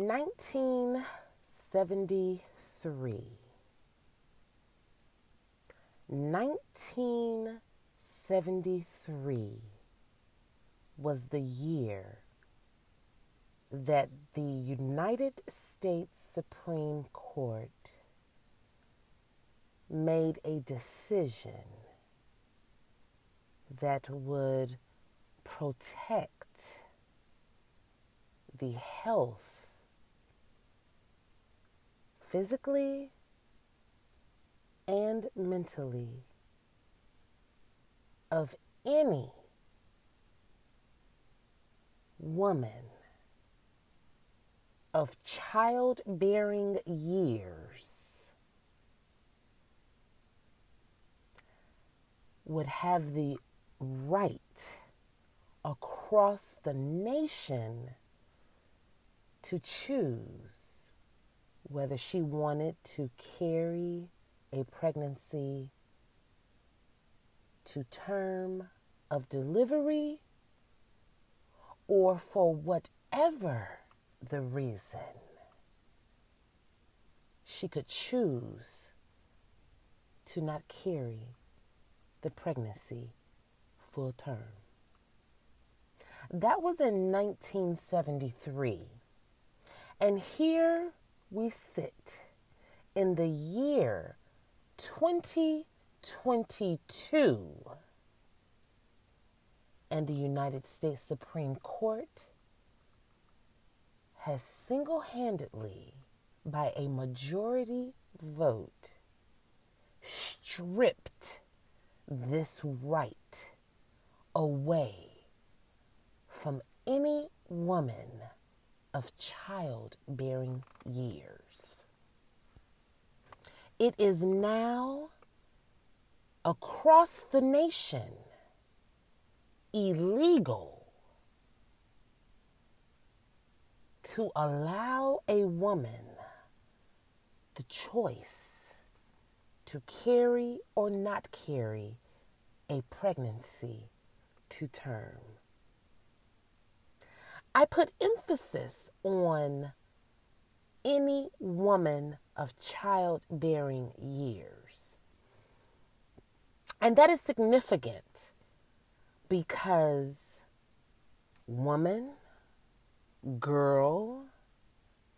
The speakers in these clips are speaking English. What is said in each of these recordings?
1973. 1973 was the year that the United States Supreme Court made a decision that would protect the health physically and mentally of any woman of childbearing years would have the right across the nation to choose whether she wanted to carry a pregnancy to term of delivery or for whatever the reason she could choose to not carry the pregnancy full term. That was in 1973. And here we sit in the year 2022, and the United States Supreme Court has single handedly, by a majority vote, stripped this right away from any woman of childbearing years. It is now across the nation illegal to allow a woman the choice to carry or not carry a pregnancy to term. I put emphasis on any woman of childbearing years. And that is significant because woman, girl,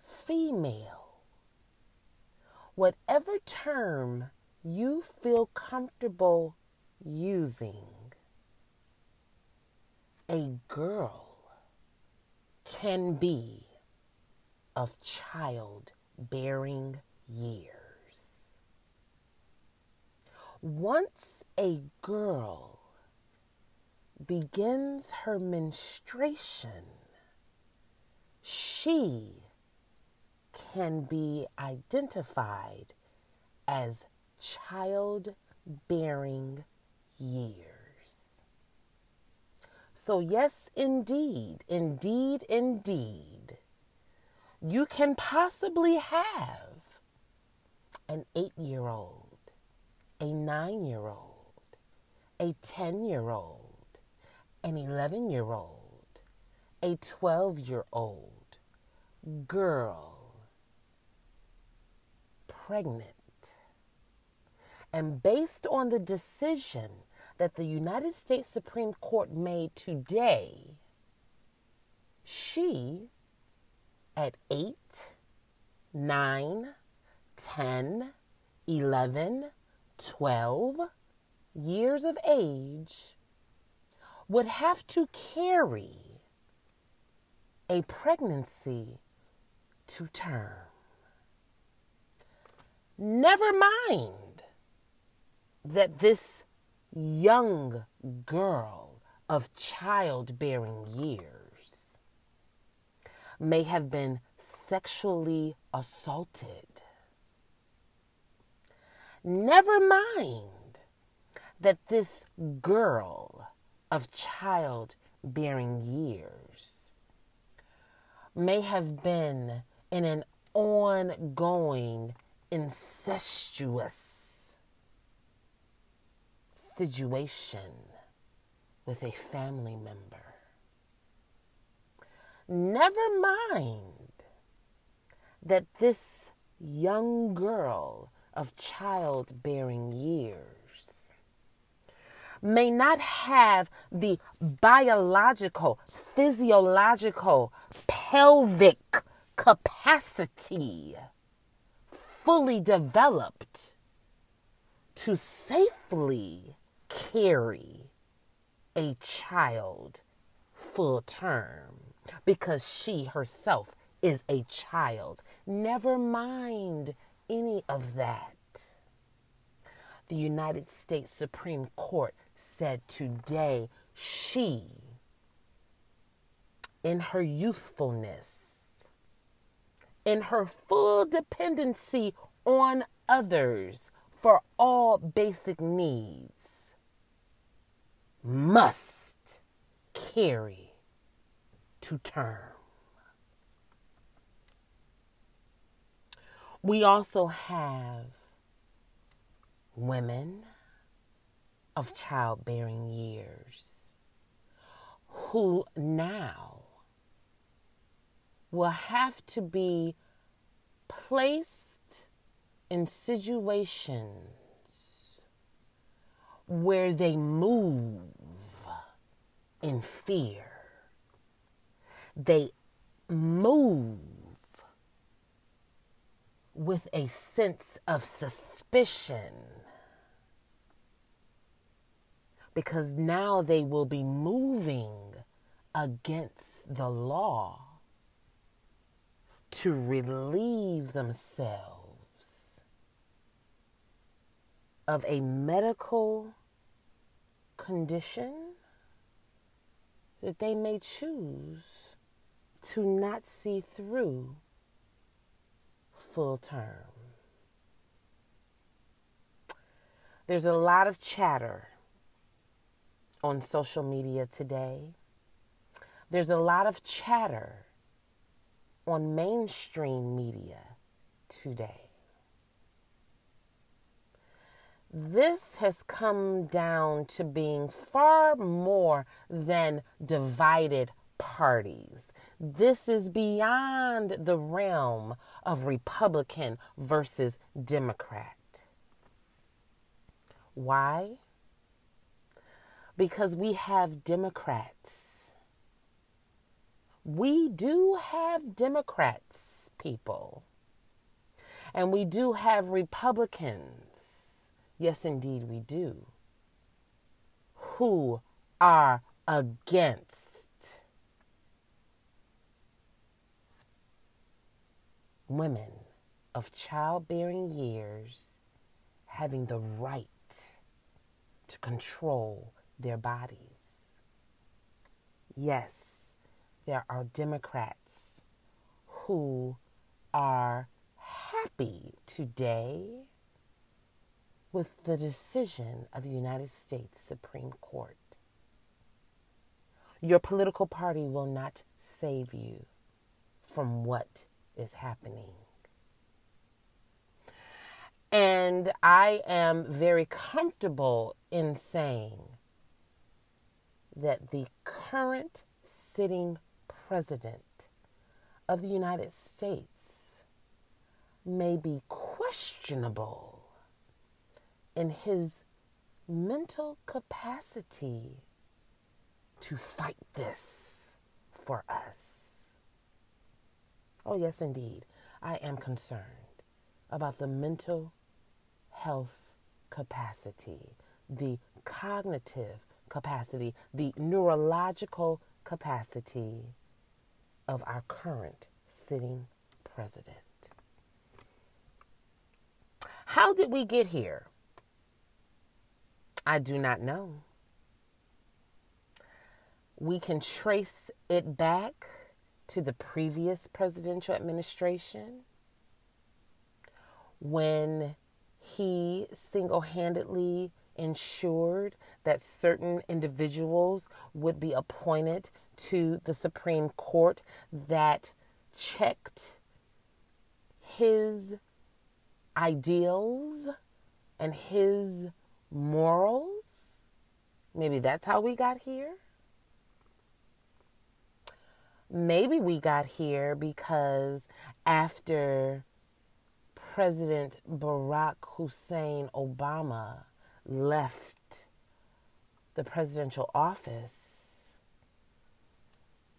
female, whatever term you feel comfortable using, a girl can be of childbearing years. Once a girl begins her menstruation, she can be identified as childbearing years. So, yes, indeed, indeed, indeed, you can possibly have an eight year old, a nine year old, a 10 year old, an 11 year old, a 12 year old girl pregnant. And based on the decision that the United States Supreme Court made today, she at 8, 9, 10, 11, 12 years of age would have to carry a pregnancy to term. Never mind that this young girl of childbearing years may have been sexually assaulted. Never mind that this girl of childbearing years may have been in an ongoing incestuous situation with a family member. Never mind that this young girl of childbearing years may not have the biological, physiological, pelvic capacity fully developed to safely carry a child full term because she herself is a child. Never mind any of that. The United States Supreme Court said today she, in her youthfulness, in her full dependency on others for all basic needs, must carry to term. We also have women of childbearing years who now will have to be placed in situations where they move in fear. They move with a sense of suspicion because now they will be moving against the law to relieve themselves of a medical condition that they may choose to not see through full term. There's a lot of chatter on social media today. There's a lot of chatter on mainstream media today. This has come down to being far more than divided parties. This is beyond the realm of Republican versus Democrat. Why? Because we have Democrats. We do have Democrats, people. And we do have Republicans. Yes, indeed, we do. Who are against women of childbearing years having the right to control their bodies. Yes, there are Democrats who are happy today with the decision of the United States Supreme Court. Your political party will not save you from what is happening. And I am very comfortable in saying that the current sitting president of the United States may be questionable in his mental capacity to fight this for us. Oh, yes, indeed. I am concerned about the mental health capacity, the cognitive capacity, the neurological capacity of our current sitting president. How did we get here? I do not know. We can trace it back to the previous presidential administration when he single handedly ensured that certain individuals would be appointed to the Supreme Court that checked his ideals and his morals. Maybe that's how we got here. maybe we got here because after President Barack Hussein Obama left the presidential office,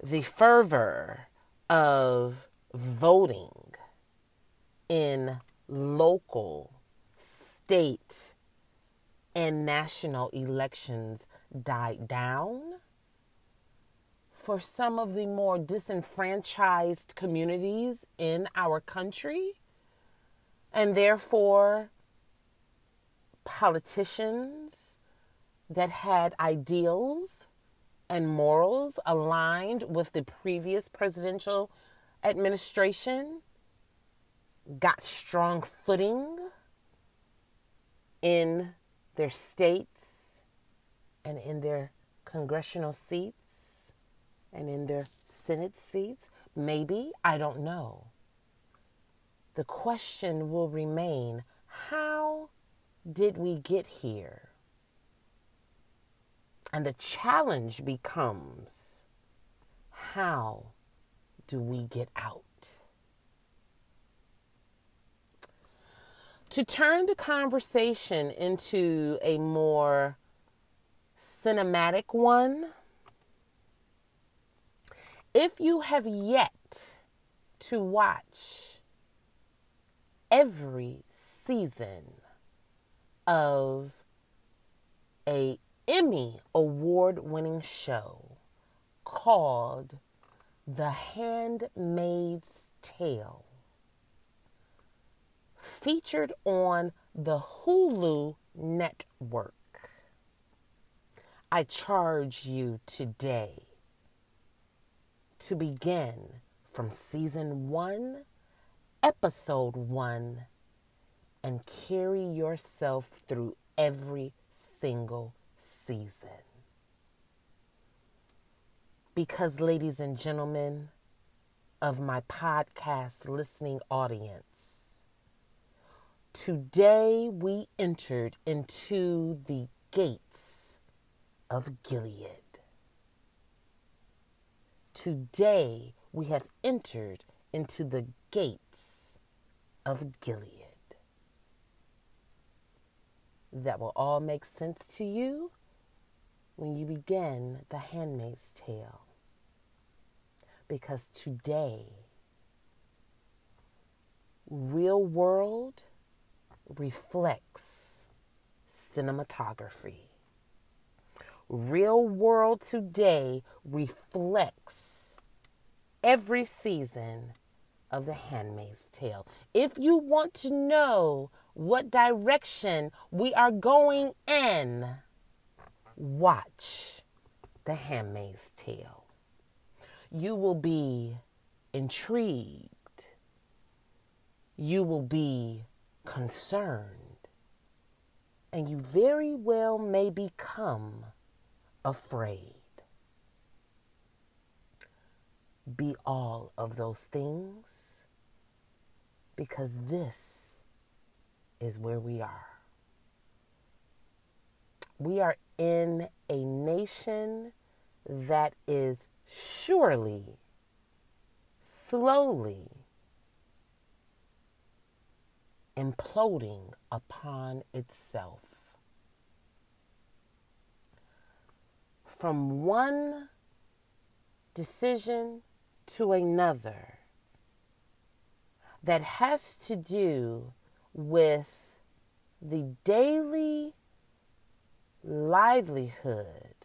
the fervor of voting in local, state, and national elections died down for some of the more disenfranchised communities in our country. And therefore, politicians that had ideals and morals aligned with the previous presidential administration got strong footing in their states and in their congressional seats and in their Senate seats? Maybe, I don't know. The question will remain how did we get here? And the challenge becomes how do we get out? To turn the conversation into a more cinematic one, if you have yet to watch every season of a Emmy award winning show called The Handmaid's Tale featured on the Hulu network. I charge you today to begin from season one, episode one, and carry yourself through every single season. Because, ladies and gentlemen of my podcast listening audience, today we entered into the gates of Gilead. Today we have entered into the gates of Gilead. That will all make sense to you when you begin The Handmaid's Tale. Because today, real world reflects cinematography. Real world today reflects every season of The Handmaid's Tale. If you want to know what direction we are going in, watch The Handmaid's Tale. You will be intrigued. You will be concerned. And you very well may become afraid. Be all of those things because this is where we are. We are in a nation that is surely, slowly imploding upon itself. From one decision to another that has to do with the daily livelihood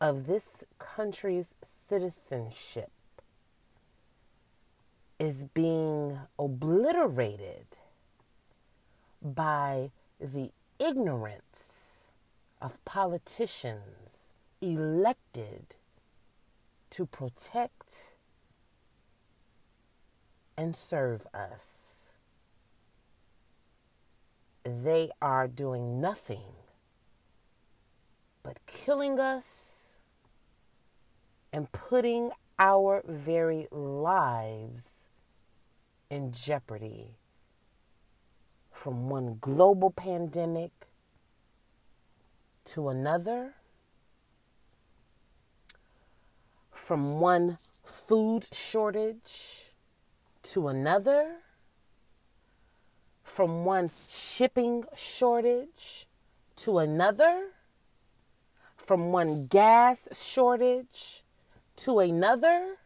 of this country's citizenship is being obliterated by the ignorance of politicians elected to protect and serve us. They are doing nothing but killing us and putting our very lives in jeopardy from one global pandemic to another, from one food shortage to another, from one shipping shortage to another, from one gas shortage to another,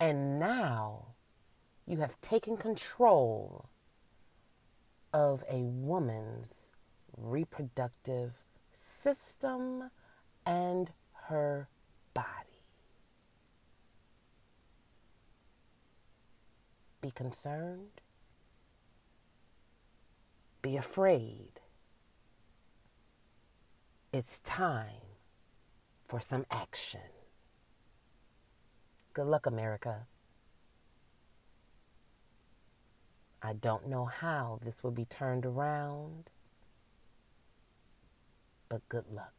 and now you have taken control of a woman's reproductive system and her body. Be concerned. Be afraid. It's time for some action. Good luck, America. I don't know how this will be turned around, but good luck.